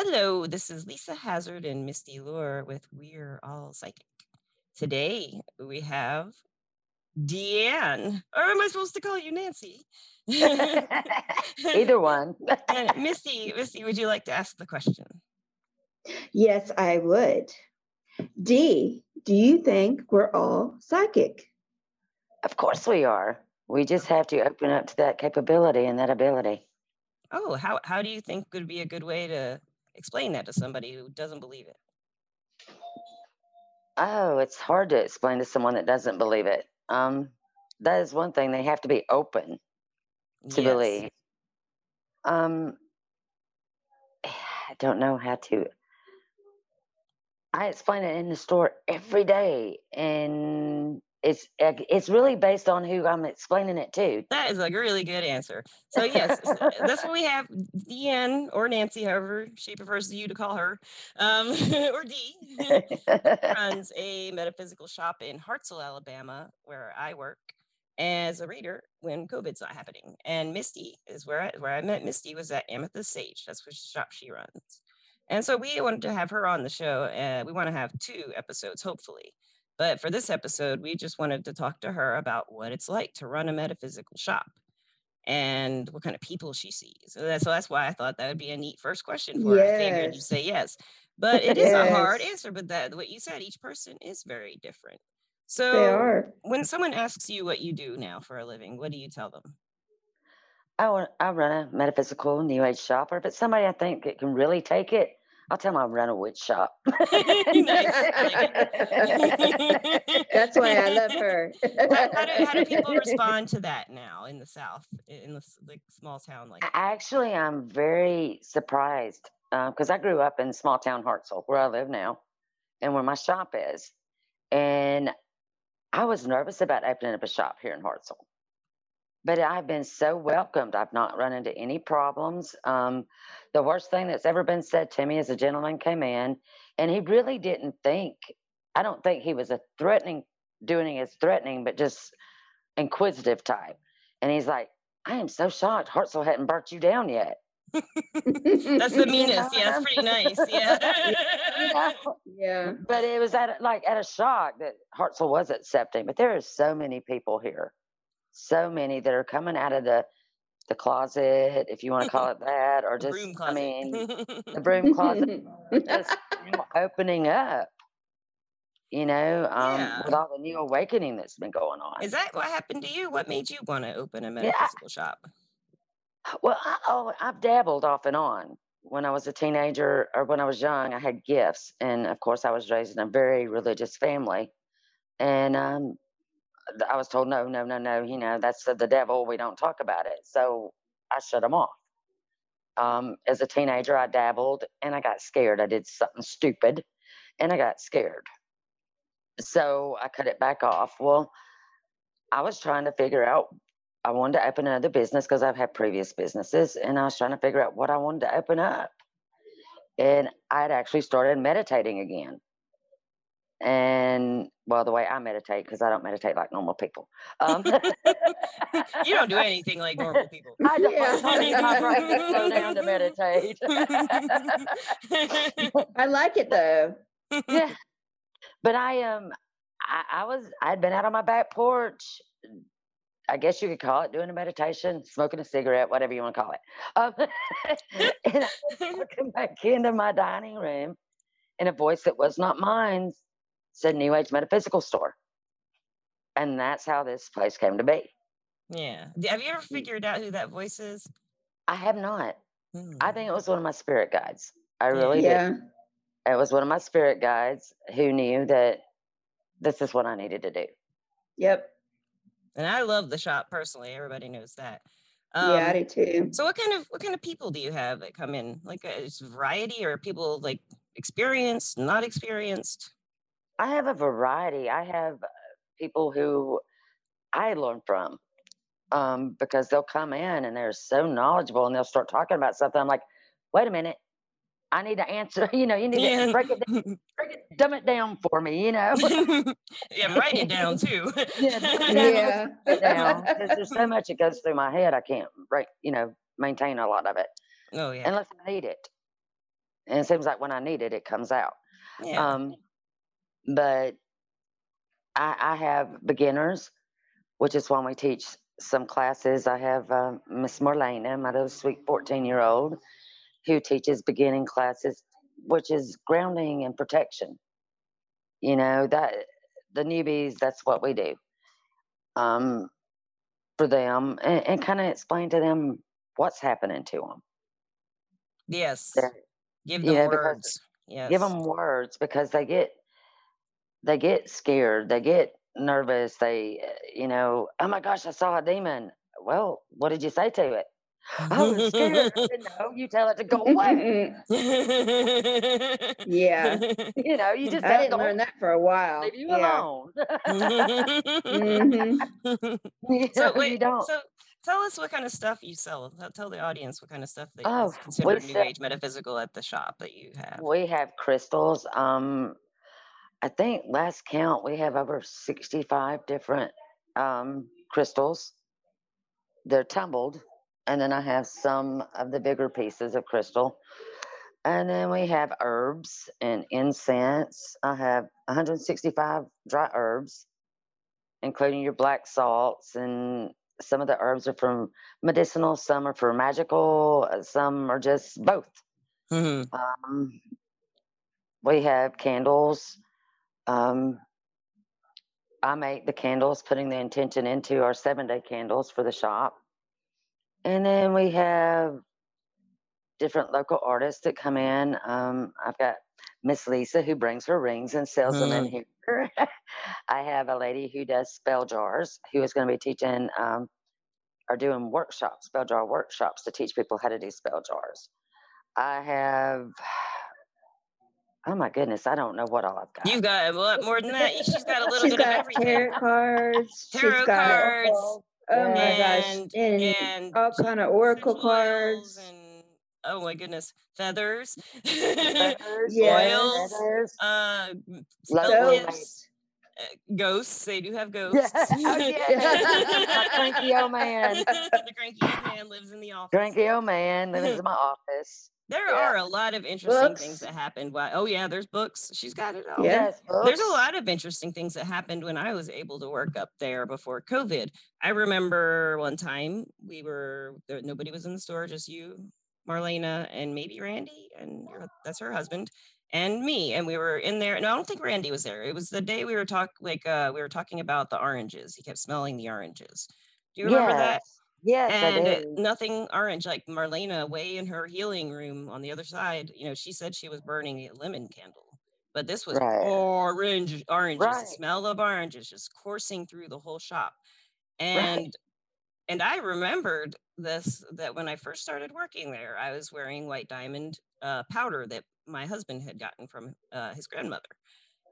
Hello, this is Lisa Hazard and Misty Lure with We're All Psychic. Today we have Deanne, or am I supposed to call you Nancy? Either one. Uh, and Misty, Misty, would you like to ask the question? Yes, I would. D, do you think we're all psychic? Of course we are. We just have to open up to that capability and that ability. Oh, how how do you think would be a good way to explain that to somebody who doesn't believe it? Oh, it's hard to explain to someone that doesn't believe it. Um, that is one thing. They have to be open to Yes. believe. Um, I don't know how to. I explain it in the store every day, and it's it's really based on who I'm explaining it to. That is a really good answer. So yes, s- that's what we have. Deanne or Nancy, however she prefers you to call her, um, or D, runs a metaphysical shop in Hartselle, Alabama, where I work as a reader when COVID's not happening. And Misty is where I, where I met Misty was at Amethyst Sage. That's which shop she runs. And so we wanted to have her on the show. Uh, we want to have two episodes, hopefully. But for this episode, we just wanted to talk to her about what it's like to run a metaphysical shop and what kind of people she sees. So that's, so that's why I thought that would be a neat first question for her. I figured you'd say yes. But it is a hard answer. But that what you said, each person is very different. They So are. when someone asks you what you do now for a living, what do you tell them? I want, I run a metaphysical new age shop, or if it's somebody I think that can really take it, I'll tell them I run a witch shop. nice. I like it. That's why I love her. how, how do, how do people respond to that now in the South, in the like small town like? Actually, I'm very surprised um, because I grew up in small town Hartselle, where I live now, and where my shop is. And I was nervous about opening up a shop here in Hartselle. But I've been so welcomed. I've not run into any problems. Um, the worst thing that's ever been said to me is a gentleman came in and he really didn't think, I don't think he was a threatening, doing it as threatening, but just inquisitive type. And he's like, I am so shocked Hartselle hadn't burnt you down yet. That's the You meanest. Yeah, know? that's pretty nice. Yeah. You know? yeah. but it was at like at a shock that Hartselle was accepting. But there are so many people here, so many that are coming out of the the closet, if you want to call it that, or just broom I mean the broom closet just opening up. You know, um, Yeah. with all the new awakening that's been going on. Is that what happened to you? What made you want to open a metaphysical shop? Well, I, oh, I've dabbled off and on. When I was a teenager or when I was young, I had gifts, and of course, I was raised in a very religious family, and um, th- I was told, no, no, no, no, you know, that's the devil. We don't talk about it. So I shut them off. Um, as a teenager, I dabbled and I got scared. I did something stupid, and I got scared. So I cut it back off. Well, I was trying to figure out I wanted to open another business because I've had previous businesses and I was trying to figure out what I wanted to open up. And I'd actually started meditating again. And well, the way I meditate, because I don't meditate like normal people. Um, You don't do anything like normal people. I don't Yeah. I need my brain to down to meditate. I like it though. yeah. But I um I, I was I'd been out on my back porch. I guess you could call it doing a meditation, smoking a cigarette, whatever you want to call it. Um, and I was walking back into my dining room, and a voice that was not mine said New Age Metaphysical Store. And that's how this place came to be. yeah. Have you ever figured out who that voice is? I have not. Hmm. I think it was one of my spirit guides. I really did. It was one of my spirit guides who knew that this is what I needed to do. Yep. And I love the shop personally. Everybody knows that. yeah, I Um, do too. So what kind of what kind of people do you have that come in? Like a variety or people like experienced, not experienced? I have a variety. I have uh, people who I learn from um, because they'll come in and they're so knowledgeable and they'll start talking about something. I'm like, wait a minute. I need to answer. You know, you need Yeah. to break it, down, break it, dumb it down for me. You know, yeah, write it down too. Yeah, down, Yeah. down because there's so much that goes through my head. I can't break, you know, maintain a lot of it oh yeah. unless I need it. And it seems like when I need it, it comes out. Yeah. Um, but I, I have beginners, which is when we teach some classes. I have uh, Miss Marlena, my little sweet 14 year old, who teaches beginning classes, which is grounding and protection. You know, that the newbies, that's what we do um, for them and, and kind of explain to them what's happening to them. yes. They're- Give them because words. Yes. give them words because they get they get scared they get nervous they uh, you know oh my gosh i saw a demon well what did you say to it i was scared said, no you tell it to go away Yeah. you know you just I didn't learn that for a while. leave you Yeah. alone Mhm. you, so know, you wait, don't so tell us what kind of stuff you sell. Tell- Tell the audience what kind of stuff that Oh, is we considered new sell- age metaphysical at the shop that you have. we have crystals um i think last count we have over 65 different um crystals they're tumbled and then i have some of the bigger pieces of crystal and then we have herbs and incense i have 165 dry herbs including your black salts and some of the herbs are from medicinal some are for magical uh, some are just both Mhm. um, we have candles. Um, I make the candles, putting the intention into our seven day candles for the shop. And then we have different local artists that come in. Um, I've got Miss Lisa who brings her rings and sells them in here. I have a lady who does spell jars who is going to be teaching um, or doing workshops, spell jar workshops to teach people how to do spell jars. I have, oh my goodness, I don't know what all I've got. You've got a lot more than that. She's got a little She's bit of got everything. tarot cards. Tarot she's got, cards. Oh my gosh. and And, and all kind of oracle cards. and oh my goodness, feathers, Feathers, Yes. oils, feathers. uh, Local spell made. tips, uh, ghosts. They do have Yeah. ghosts. Oh, yeah. My cranky old man. the cranky old man lives in the office. Cranky old man lives in my office. There Yeah. are a lot of interesting things that happened. Why? Oh yeah, there's books. She's got it all. Yeah. Yes, There's a lot of interesting things that happened when I was able to work up there before COVID. I remember one time we were there, nobody was in the store, just you, Marlena, and maybe Randy, and your, that's her husband, and me. And we were in there. No, I don't think Randy was there. It was the day we were talk like uh, we were talking about the oranges. He kept smelling the oranges. Do you remember that? Yes, and nothing orange like marlena way in her healing room on the other side you know she said she was burning a lemon candle but this was Right. orange oranges Right. the smell of oranges just coursing through the whole shop and and i remembered this that when i first started working there i was wearing white diamond uh, powder that my husband had gotten from uh, his grandmother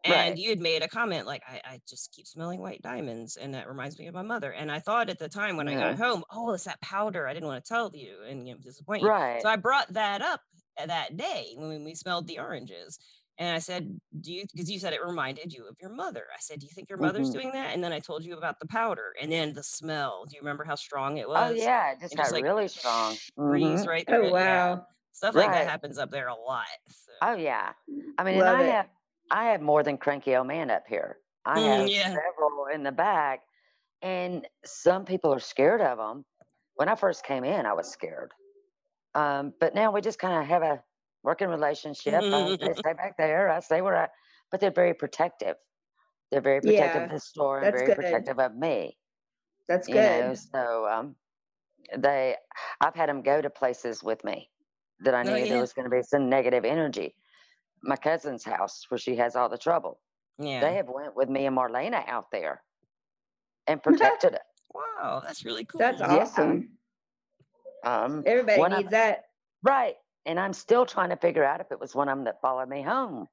and Right. you had made a comment like I, I just keep smelling white diamonds and that reminds me of my mother and i thought at the time when i got home oh it's that powder i didn't want to tell you and you know disappoint you Right. so i brought that up uh, that day when we smelled the oranges and i said do you because you said it reminded you of your mother i said do you think your mother's Mhm. doing that and then i told you about the powder and then the smell do you remember how strong it was Oh yeah, it just It got just, like, really strong. breeze Mhm. right through Oh it yeah. wow. stuff like that happens up there a lot so. Oh yeah. I mean, Love and I it. have I have more than cranky old man up here. I Mm, have yeah. several in the back, and some people are scared of them. When I first came in, I was scared, um, but now we just kind of have a working relationship. I, they stay back there, I stay where I. But they're very protective. They're very protective Yeah, of the store and very good. protective of me. That's you good. know so um they i've had them go to places with me that i Oh, knew yeah. there was going to be some negative energy my cousin's house where she has all the trouble yeah they have went with me and marlena out there and protected it wow that's really cool That's Yeah. awesome. um Everybody one of- needs that. right and i'm still trying to figure out if it was one of them that followed me home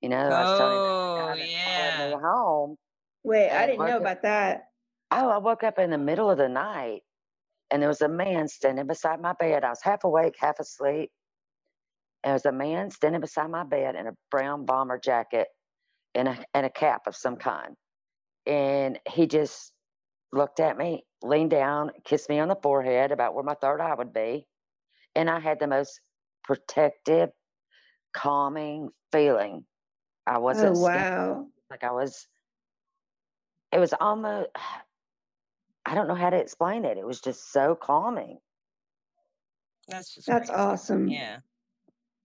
you know i was telling you oh about the guy that yeah followed me home Wait, I didn't know work it- about that. Oh, I woke up in the middle of the night and there was a man standing beside my bed. I was half awake, half asleep. And there was a man standing beside my bed in a brown bomber jacket and a, and a cap of some kind. And he just looked at me, leaned down, kissed me on the forehead about where my third eye would be. And I had the most protective, calming feeling. I Oh, wasn't scared. wow. Like I was, it was almost, I don't know how to explain it. It was just so calming. That's just That's great. awesome. Yeah.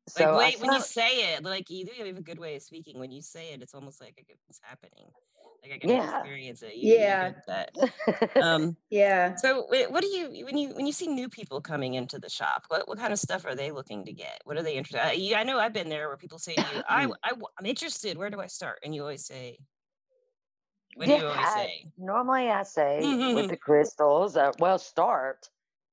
So Like I wait, when you say it, like you do have a good way of speaking. When you say it, it's almost like it's happening. Like I can Yeah. experience it. You, Yeah. That. Um. Yeah. So what do you when you when you see new people coming into the shop? What what kind of stuff are they looking to get? What are they interested? I, yeah, I know I've been there where people say to you, I. I I'm interested. Where do I start? And you always say, What do you always I- say? normally I say with the crystals, uh, well, start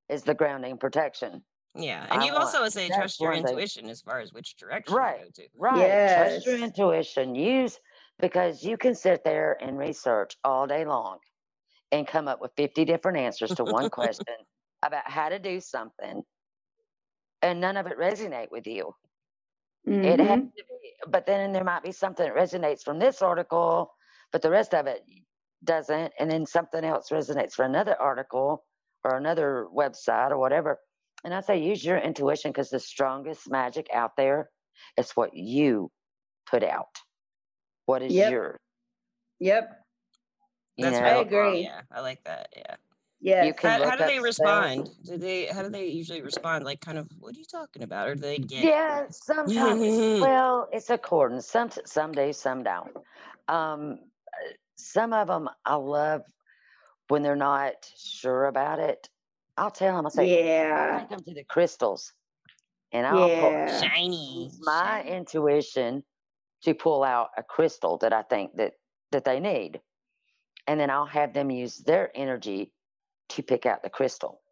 is the grounding protection. Yeah, and I you want- also say that's trust your one thing. intuition as far as which direction Right. to go to. Right. Trust your intuition. Use because you can sit there and research all day long and come up with 50 different answers to one question about how to do something and none of it resonate with you. It has Mhm. to be, but then there might be something that resonates from this article, but the rest of it doesn't. And then something else resonates for another article or another website or whatever. And I say use your intuition because the strongest magic out there is what you put out. What is Yep. yours? Yep. You That's know, really I cool. agree. Yeah, I like that. Yeah. Yeah. How, how do they spells. respond? Do they how do they usually respond? Like kind of what are you talking about? Or do they get it? Yeah, sometimes. well, it's according. Some some days, some don't. Um, uh, some of them I love when they're not sure about it. I'll tell them. I say, Yeah. take them to the crystals, and I'll pull, shiny. my shiny. intuition to pull out a crystal that I think that that they need, and then I'll have them use their energy to pick out the crystal.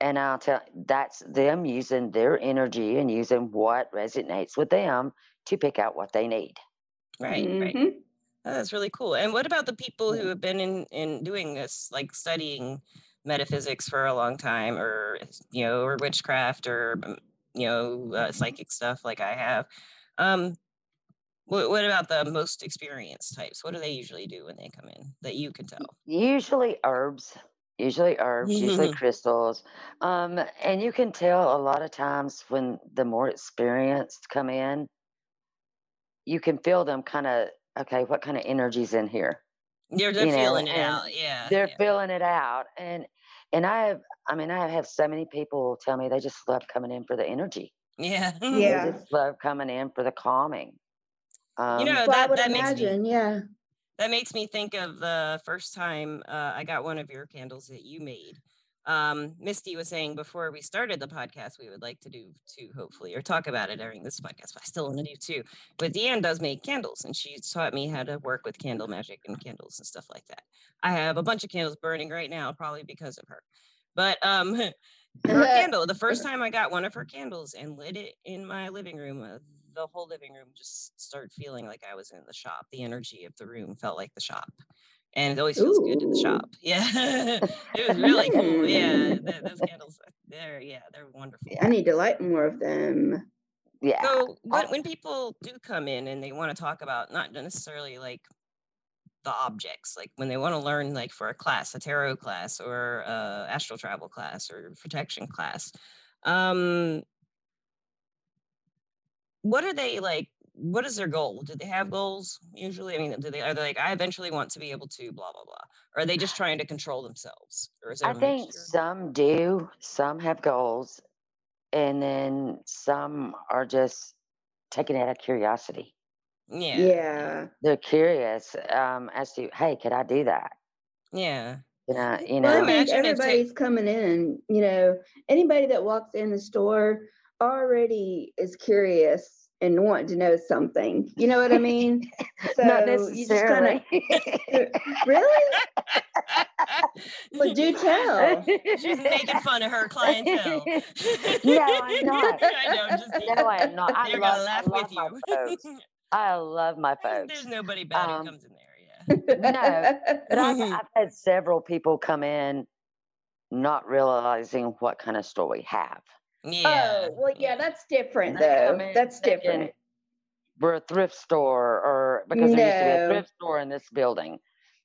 And I'll tell that's them using their energy and using what resonates with them to pick out what they need. Right, right. Mhm. Oh, that's really cool. And what about the people who have been in in doing this, like studying metaphysics for a long time, or you know, or witchcraft, or um, you know, uh, psychic stuff like I have? Um, what, what about the most experienced types? What do they usually do when they come in that you can tell? Usually herbs, usually herbs, usually crystals. Um, and you can tell a lot of times when the more experienced come in, you can feel them kind of, okay, what kind of energy's in here? They're, they're You know, feeling it out. Yeah. They're yeah. feeling it out. And and I have I mean, I have so many people tell me they just love coming in for the energy. Yeah. Yeah. They just love coming in for the calming. Um, you know, Well, I that- would that makes me- Yeah. That makes me think of the first time uh, I got one of your candles that you made. Um, Misty was saying before we started the podcast, we would like to do two, hopefully, or talk about it during this podcast, but I still want to do two. But Deanne does make candles, and she taught me how to work with candle magic and candles and stuff like that. I have a bunch of candles burning right now, probably because of her. But um, her candle, the first time I got one of her candles and lit it in my living room, uh, the whole living room just started feeling like I was in the shop. The energy of the room felt like the shop. And it always feels good in the shop. Yeah. it was really cool. Yeah. Those candles, uh, they're, yeah, they're wonderful. I need to light more of them. yeah. So when, when people do come in and they want to talk about not necessarily like the objects, like when they want to learn like for a class, a tarot class or a astral travel class or protection class, um, what are they like? What is their goal? Do they have goals usually? I mean, do they are they like I eventually want to be able to blah blah blah? Or are they just trying to control themselves? Or is there I a think mixture? some do, some have goals, and then some are just taking it out of curiosity. Yeah. Yeah. They're curious um, as to, hey, could I do that? Yeah. Can I, you Well, I think Imagine if ta- everybody's coming in, you know, anybody that walks in the store already is curious and want to know something. You know what I mean? So not you just kind necessarily. of really? Well, do tell. She's making fun of her clientele. No, I'm not. I know, I'm just teasing. No, I am not. I They're gonna laugh with my you. folks. I love my folks. There's nobody bad Um, who comes in there. Yeah. No, But I've, I've had several people come in not realizing what kind of store we have. Yeah. oh, well, yeah, that's different They come though. That's thinking different. We're a thrift store, or because there used to be a thrift store in this building.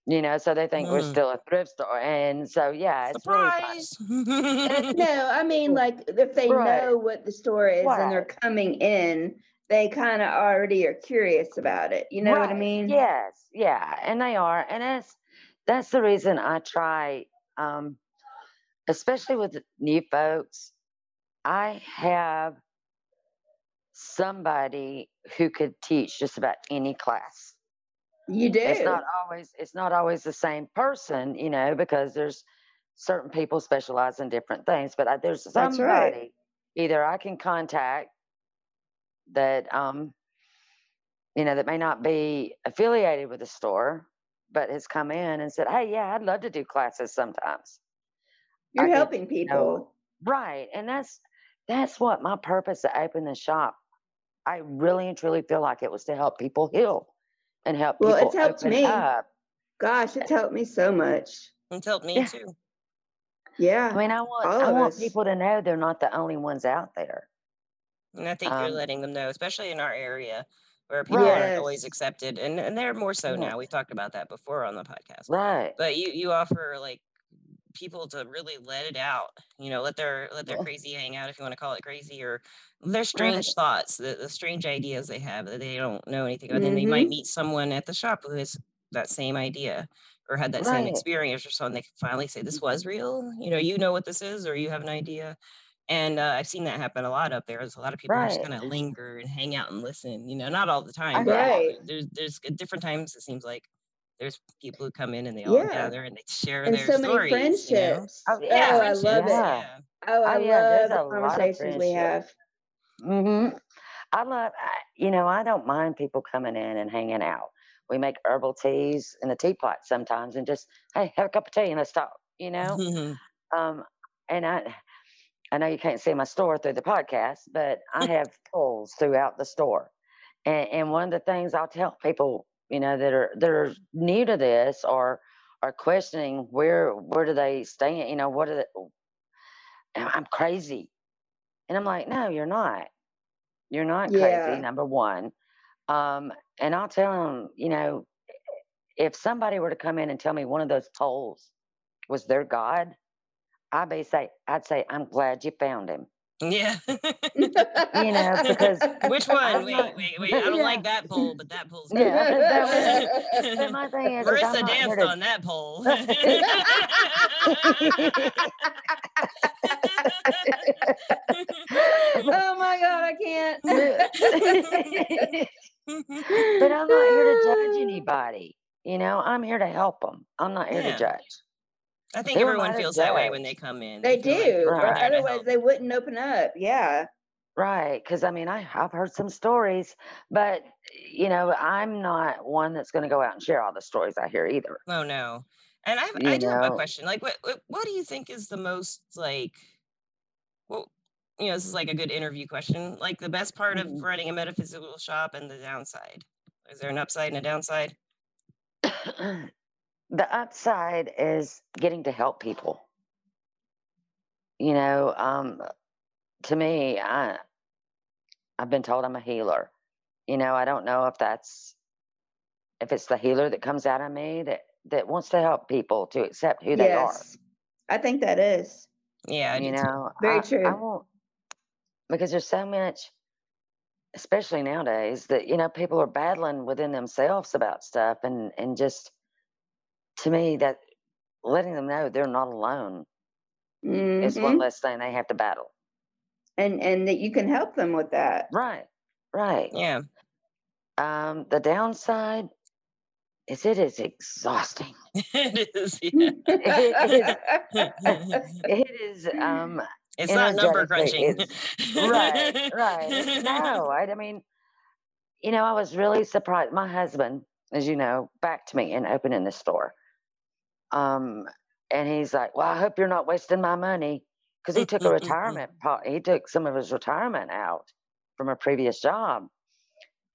You know, so they think we're Mm. still a thrift store, and so yeah, it's really fun. Surprise! no, I mean, like if they Right. know what the store is and they're coming in, they kind of already are curious about it. You know what I mean? Yes, yeah, and they are, and that's that's the reason I try, um, especially with new folks. I have somebody who could teach just about any class. You do. It's not always it's not always the same person, you know, because there's certain people specialize in different things. But I, there's somebody right. either I can contact that um you know that may not be affiliated with the store, but has come in and said, "Hey, yeah, I'd love to do classes sometimes." You're I could, helping you know, people. right, and that's that's what my purpose to open the shop. I really and truly feel like it was to help people heal and help Well, people it's helped open me. up. Gosh, it's helped me so much. it's helped me Yeah. too. I Yeah, mean, I want all I want us. people to know they're not the only ones out there. And I think you're Um, letting them know, especially in our area where people aren't always accepted, and and they're more so now. We've talked about that before on the podcast. Right. But you you offer like people to really let it out, you know, let their let their Yeah. crazy hang out if you want to call it crazy, or their Right. strange thoughts, the, the strange ideas they have that they don't know anything about. Then they might Mm-hmm. meet someone at the shop who has that same idea or had that same experience or something. They can finally say, This was real. You know, you know what this is, or you have an idea. And uh, I've seen that happen a lot up there. There's a lot of people who just Right. kind of linger and hang out and listen. You know, not all the time, but. Right. there's there's different times. It seems like there's people who come in and they all Yeah. gather and they share And their so many stories. You know, friendships. Oh Oh, yeah. I love it. Yeah. Yeah. Oh, I Oh yeah. Love the a lot of conversations we have. Mm-hmm. I love. I, you know, I don't mind people coming in and hanging out. We make herbal teas in the teapot sometimes, and just hey, have a cup of tea and let's talk. You know. mm-hmm. Um, and I, I know you can't see my store through the podcast, but I have poles throughout the store. And, and one of the things I'll tell people, you know, that are that are new to this or are questioning where where do they stand, you know, what are the, I'm crazy. And I'm like, no, you're not. You're not crazy, Yeah. number one. Um, and I'll tell them, you know, if somebody were to come in and tell me one of those poles was their God, I'd be say, I'd say, I'm glad you found him. Yeah. You know, because Which one? Wait, not- wait, wait. I don't Yeah. like that pole, but that pole's Yeah, good. that But my thing is, is Marissa danced to- on that poll. oh my God, I can't. but I'm not here to judge anybody. You know, I'm here to help them. I'm not here Yeah. to judge. I think Who am everyone feels that way when they come in. They feel like do. they're Right. otherwise, they wouldn't open up. Yeah. Right. Because I mean, I, I've heard some stories, but, you know, I'm not one that's going to go out and share all the stories I hear either. Oh no. And I have, I do have a question. Like, what, what what do you think is the most like? Well, you know, this is like a good interview question. Like the best part of Mhm. running a metaphysical shop and the downside. Is there an upside and a downside? the upside is getting to help people. You know, um, to me, I I've been told I'm a healer. You know, I don't know if that's if it's the healer that comes out of me that that wants to help people to accept who they are. yes. I think that is. Yeah, I you do too. know, Very I, true. I won't because there's so much, especially nowadays, that you know people are battling within themselves about stuff, and and just to me that letting them know they're not alone is one Mhm. less thing they have to battle. And and that you can help them with that. Right, right. Yeah. Um, the downside is it is exhausting. it is. Yeah. It is um it's not number energetically, crunching. right, right. No, I, I mean, you know, I was really surprised. My husband, as you know, backed me in opening the store. Um, and he's like, "Well, I hope you're not wasting my money," because he took a retirement. po- He took some of his retirement out from a previous job,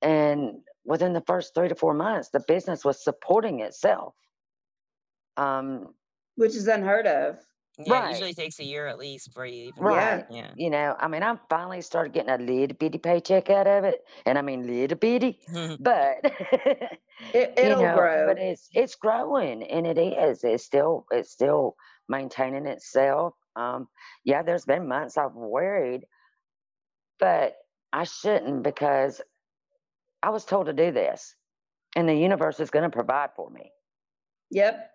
and within the first three to four months, the business was supporting itself. Um, Which is unheard of. Yeah, it Right. usually takes a year at least for you even Right. Yeah. You know, I mean, I finally started getting a little bitty paycheck out of it, and I mean little bitty, but It, you it'll know, grow. but it's it's growing, and it is. It's still it's still maintaining itself. Um, yeah, there's been months I've worried, but I shouldn't because I was told to do this, and the universe is going to provide for me. Yep.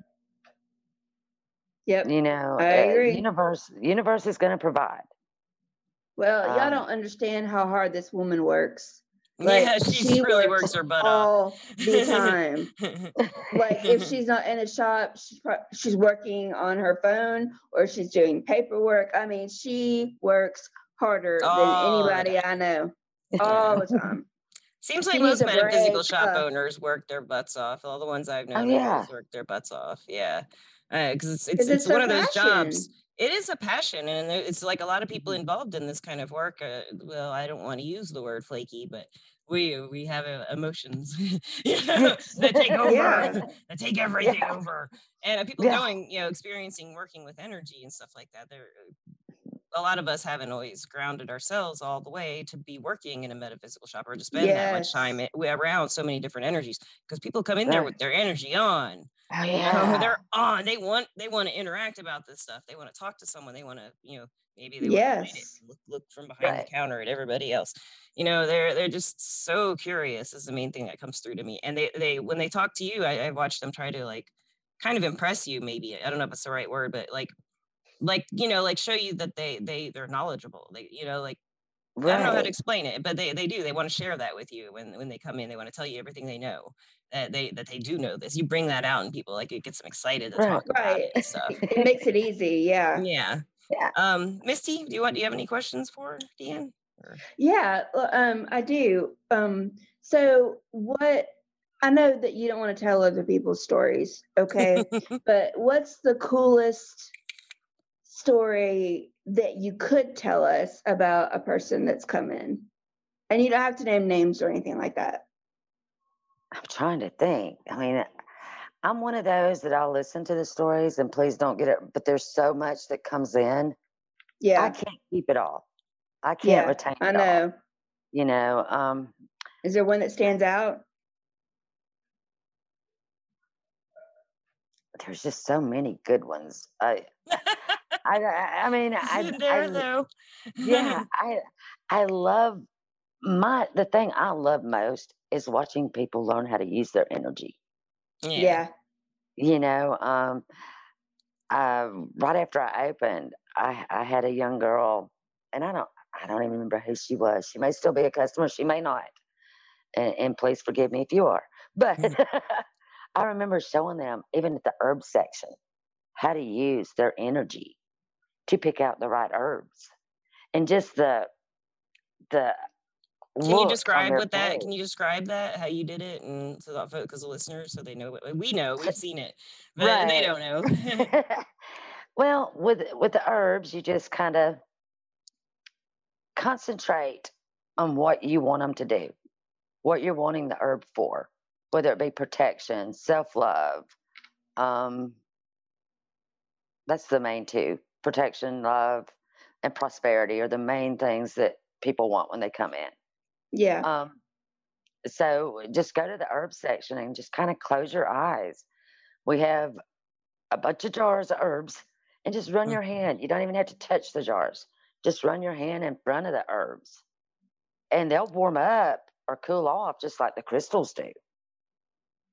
Yep. You know, I uh, agree. universe universe is going to provide. Well, y'all Um, don't understand how hard this woman works. yeah, Like, she, she really works works her butt off. all the time. like if she's not in a shop, she's pro- she's working on her phone or she's doing paperwork. I mean, she works harder All the than anybody I know all the time. Seems She like most needs a metaphysical shop owners work their butts off. All the ones I've known Oh, yeah. always worked their butts off. Yeah, because it's it's, 'Cause it's it's one of those jobs. It is a passion, and it's like a lot of people Mm-hmm. involved in this kind of work. Uh, well, I don't want to use the word flaky, but we we have uh, emotions you know, that take over, Yeah. that take everything Yeah. over, and uh, people Yeah. going, you know, experiencing working with energy and stuff like that. There, a lot of us haven't always grounded ourselves all the way to be working in a metaphysical shop or to spend that much time Yes. around so many different energies because people come in there with their energy on Oh you know, yeah. they're on they want they want to interact about this stuff they want to talk to someone they want to you know maybe they want to Yes. look, look from behind Right. the counter at everybody else you know they're they're just so curious is the main thing that comes through to me and they they when they talk to you i, I watch them try to like kind of impress you maybe i don't know if it's the right word but like like you know like show you that they they they're knowledgeable they you know like I don't know how to explain it, but they, they do. They want to share that with you when when they come in. They want to tell you everything they know. That they that they do know this. You bring that out, and people like it gets them excited to Right. talk about Right. it and stuff. It makes it easy. Yeah. Yeah. Yeah. Um, Misty, do you want? Do you have any questions for Deanne? Or- Yeah, um, I do. Um, so what I know that you don't want to tell other people's stories, okay? but what's the coolest story that you could tell us about a person that's come in? And you don't have to name names or anything like that. I'm trying to think. I mean, I'm one of those that I'll listen to the stories and please don't get it, but there's so much that comes in. Yeah. I can't keep it all. I can't yeah, retain I it all. know. You know, um, Is there one that stands out? there's just so many good ones. I, I, I I mean, I, there I, though? yeah, I, I love my, the thing I love most is watching people learn how to use their energy. yeah. Yeah. you know um uh, right after i opened i i had a young girl and i don't i don't even remember who she was she may still be a customer she may not and, and please forgive me if you are but i remember showing them even at the herb section how to use their energy to pick out the right herbs and just the the Can you describe what that? Can you describe that? How you did it, and so that because the listeners, so they know what we know, we've seen it, but they don't know. well, with with the herbs, you just kind of concentrate on what you want them to do, what you're wanting the herb for, whether it be protection, self love. Um, that's the main two: protection, love, and prosperity are the main things that people want when they come in. Yeah. Um, so just go to the herb section and just kind of close your eyes. We have a bunch of jars of herbs and just run your hand. You don't even have to touch the jars. Just run your hand in front of the herbs and they'll warm up or cool off just like the crystals do.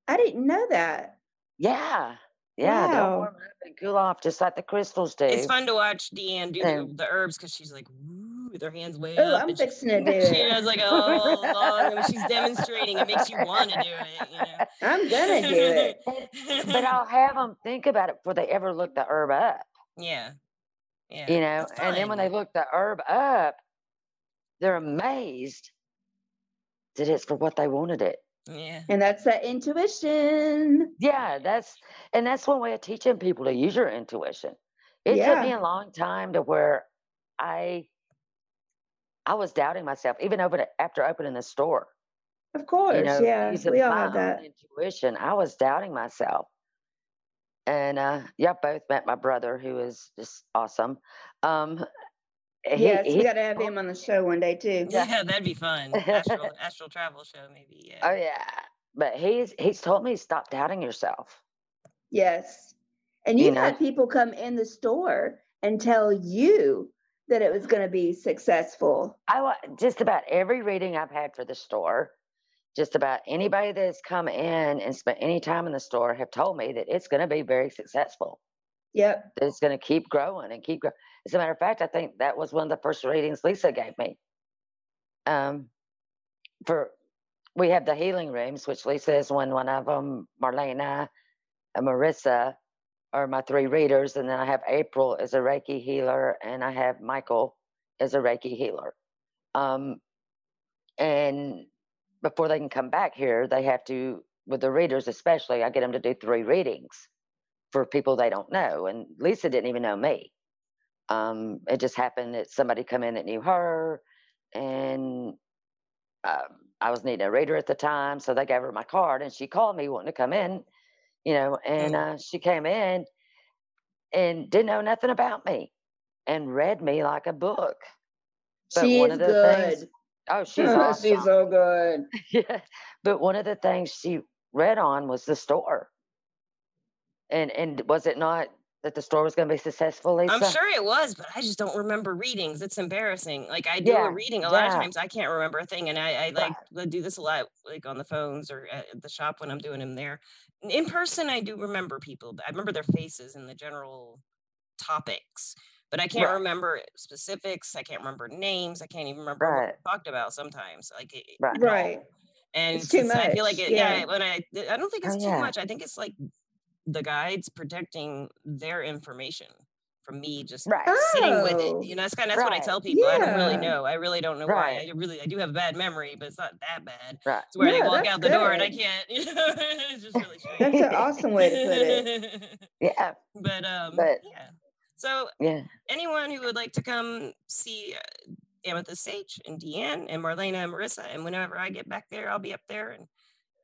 I didn't know that. Yeah. Yeah. Wow. They'll warm up and cool off just like the crystals do. it's fun to watch Deanne do the, the herbs because she's like woo, with her hands way Oh, up. I'm and she, fixing to do she it. has like a long, long. When she's demonstrating, it makes you want to do it. You know. I'm gonna do it. but I'll have them think about it before they ever look the herb up. yeah, yeah. you know and then when they look the herb up they're amazed that it's for what they wanted it yeah, And that's that intuition. yeah that's and that's one way of teaching people to use your intuition it took me a long time to where i i was doubting myself even over the, after opening the store Of course. you know yeah. We all have that. intuition i was doubting myself and uh, yeah, both met my brother, who is just awesome. Um, he- yes, we got to have him on the show one day too. Yeah. Yeah, that'd be fun. Astral, astral travel show, maybe. Yeah. oh yeah, but he's he's told me stop doubting yourself. Yes. And You you know? had people come in the store and tell you that it was going to be successful. I wa- just about every reading I've had for the store, just about anybody that's come in and spent any time in the store have told me that it's going to be very successful. Yep. That it's going to keep growing and keep growing. As a matter of fact, I think that was one of the first readings Lisa gave me. Um, for we have the healing rooms, which Lisa is one one of them. Marlena, and Marissa are my three readers, and then I have April as a Reiki healer, and I have Michael as a Reiki healer. Um, and before they can come back here, they have to, with the readers especially, I get them to do three readings for people they don't know. And Lisa didn't even know me. Um, it just happened that somebody come in that knew her, and um, I was needing a reader at the time, so they gave her my card, and she called me wanting to come in, you know, and uh, she came in and didn't know nothing about me, and read me like a book. But She one is of the good. things- Oh, she's awesome. She's so good. yeah. But one of the things she read on was the store. And and was it not that the store was going to be successful, Lisa? I'm sure it was, but I just don't remember readings. It's embarrassing. Like I do Yeah, a reading a lot of times, I can't remember a thing, and I, I like I do this a lot, like on the phones or at the shop when I'm doing them there. In person, I do remember people. but I remember their faces and the general topics, but I can't Right. remember specifics. I can't remember names. I can't even remember what Right. we talked about sometimes. Like it- Right. at all. Right. And It's too since I feel like it, yeah. yeah. When I, I don't think Oh, it's too yeah. much. I think it's like the guides protecting their information from me just Right. sitting with Oh, it. You know, that's kind of that's what I tell people. I don't really know. I really don't know Right. why. I really I do have a bad memory, but it's not that bad. Right. It's where I No, walk out the door and I can't. You know, it's just really strange. That's an awesome way to put it. Yeah. but um, But- yeah. So Yeah. anyone who would like to come see uh, Amethyst Sage and Deanne and Marlena and Marissa, and whenever I get back there, I'll be up there. And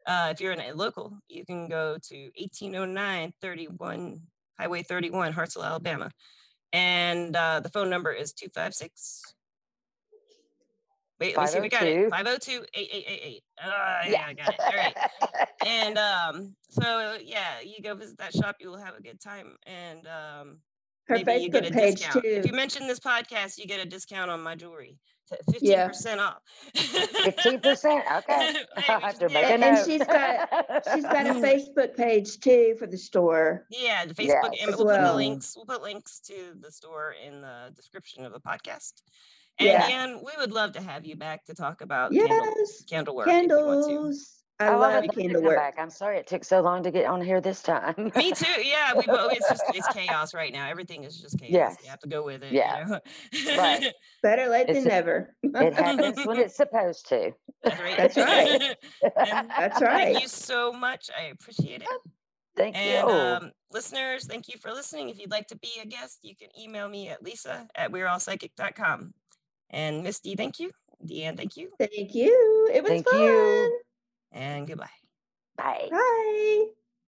uh, if you're in a local, you can go to 1809 31 Highway 31, Hartselle, Alabama. And uh, the phone number is 256. Wait, let me see. We got it. 502 8888. Ah, yeah, I got it. All right. And um, so, yeah, you go visit that shop, you will have a good time. And um, Her maybe you get a page discount. too. If you mention this podcast, you get a discount on my jewelry. Fifteen Yeah. percent off. Fifteen percent. Okay. Hey, I'll we have just to did make it. a And- note. and she's got- She's got a Facebook page too for the store. Yeah, the Facebook, Yes. and As we'll put the well. links. We'll put links to the store in the description of the podcast. And Yeah. Dan, we would love to have you back to talk about candle, Yes. candle work. if you want to. Candles. I Oh, love would to candle come work. back. I'm sorry it took so long to get on here this time. Me too. Yeah, we both. It's just it's chaos right now. Everything is just chaos. Yes. You have to go with it. Yeah. You know? Right. Better late It's than a- never. it happens when it's supposed to. That's right. That's right. And That's Thank you so much. I appreciate it. Thank And you. um, listeners, thank you for listening. If you'd like to be a guest, you can email me at lisa at we'reallpsychic.com. And Misty, thank you. Deanne, thank you. Thank you. It was Thank fun. you. And goodbye. Bye. Bye.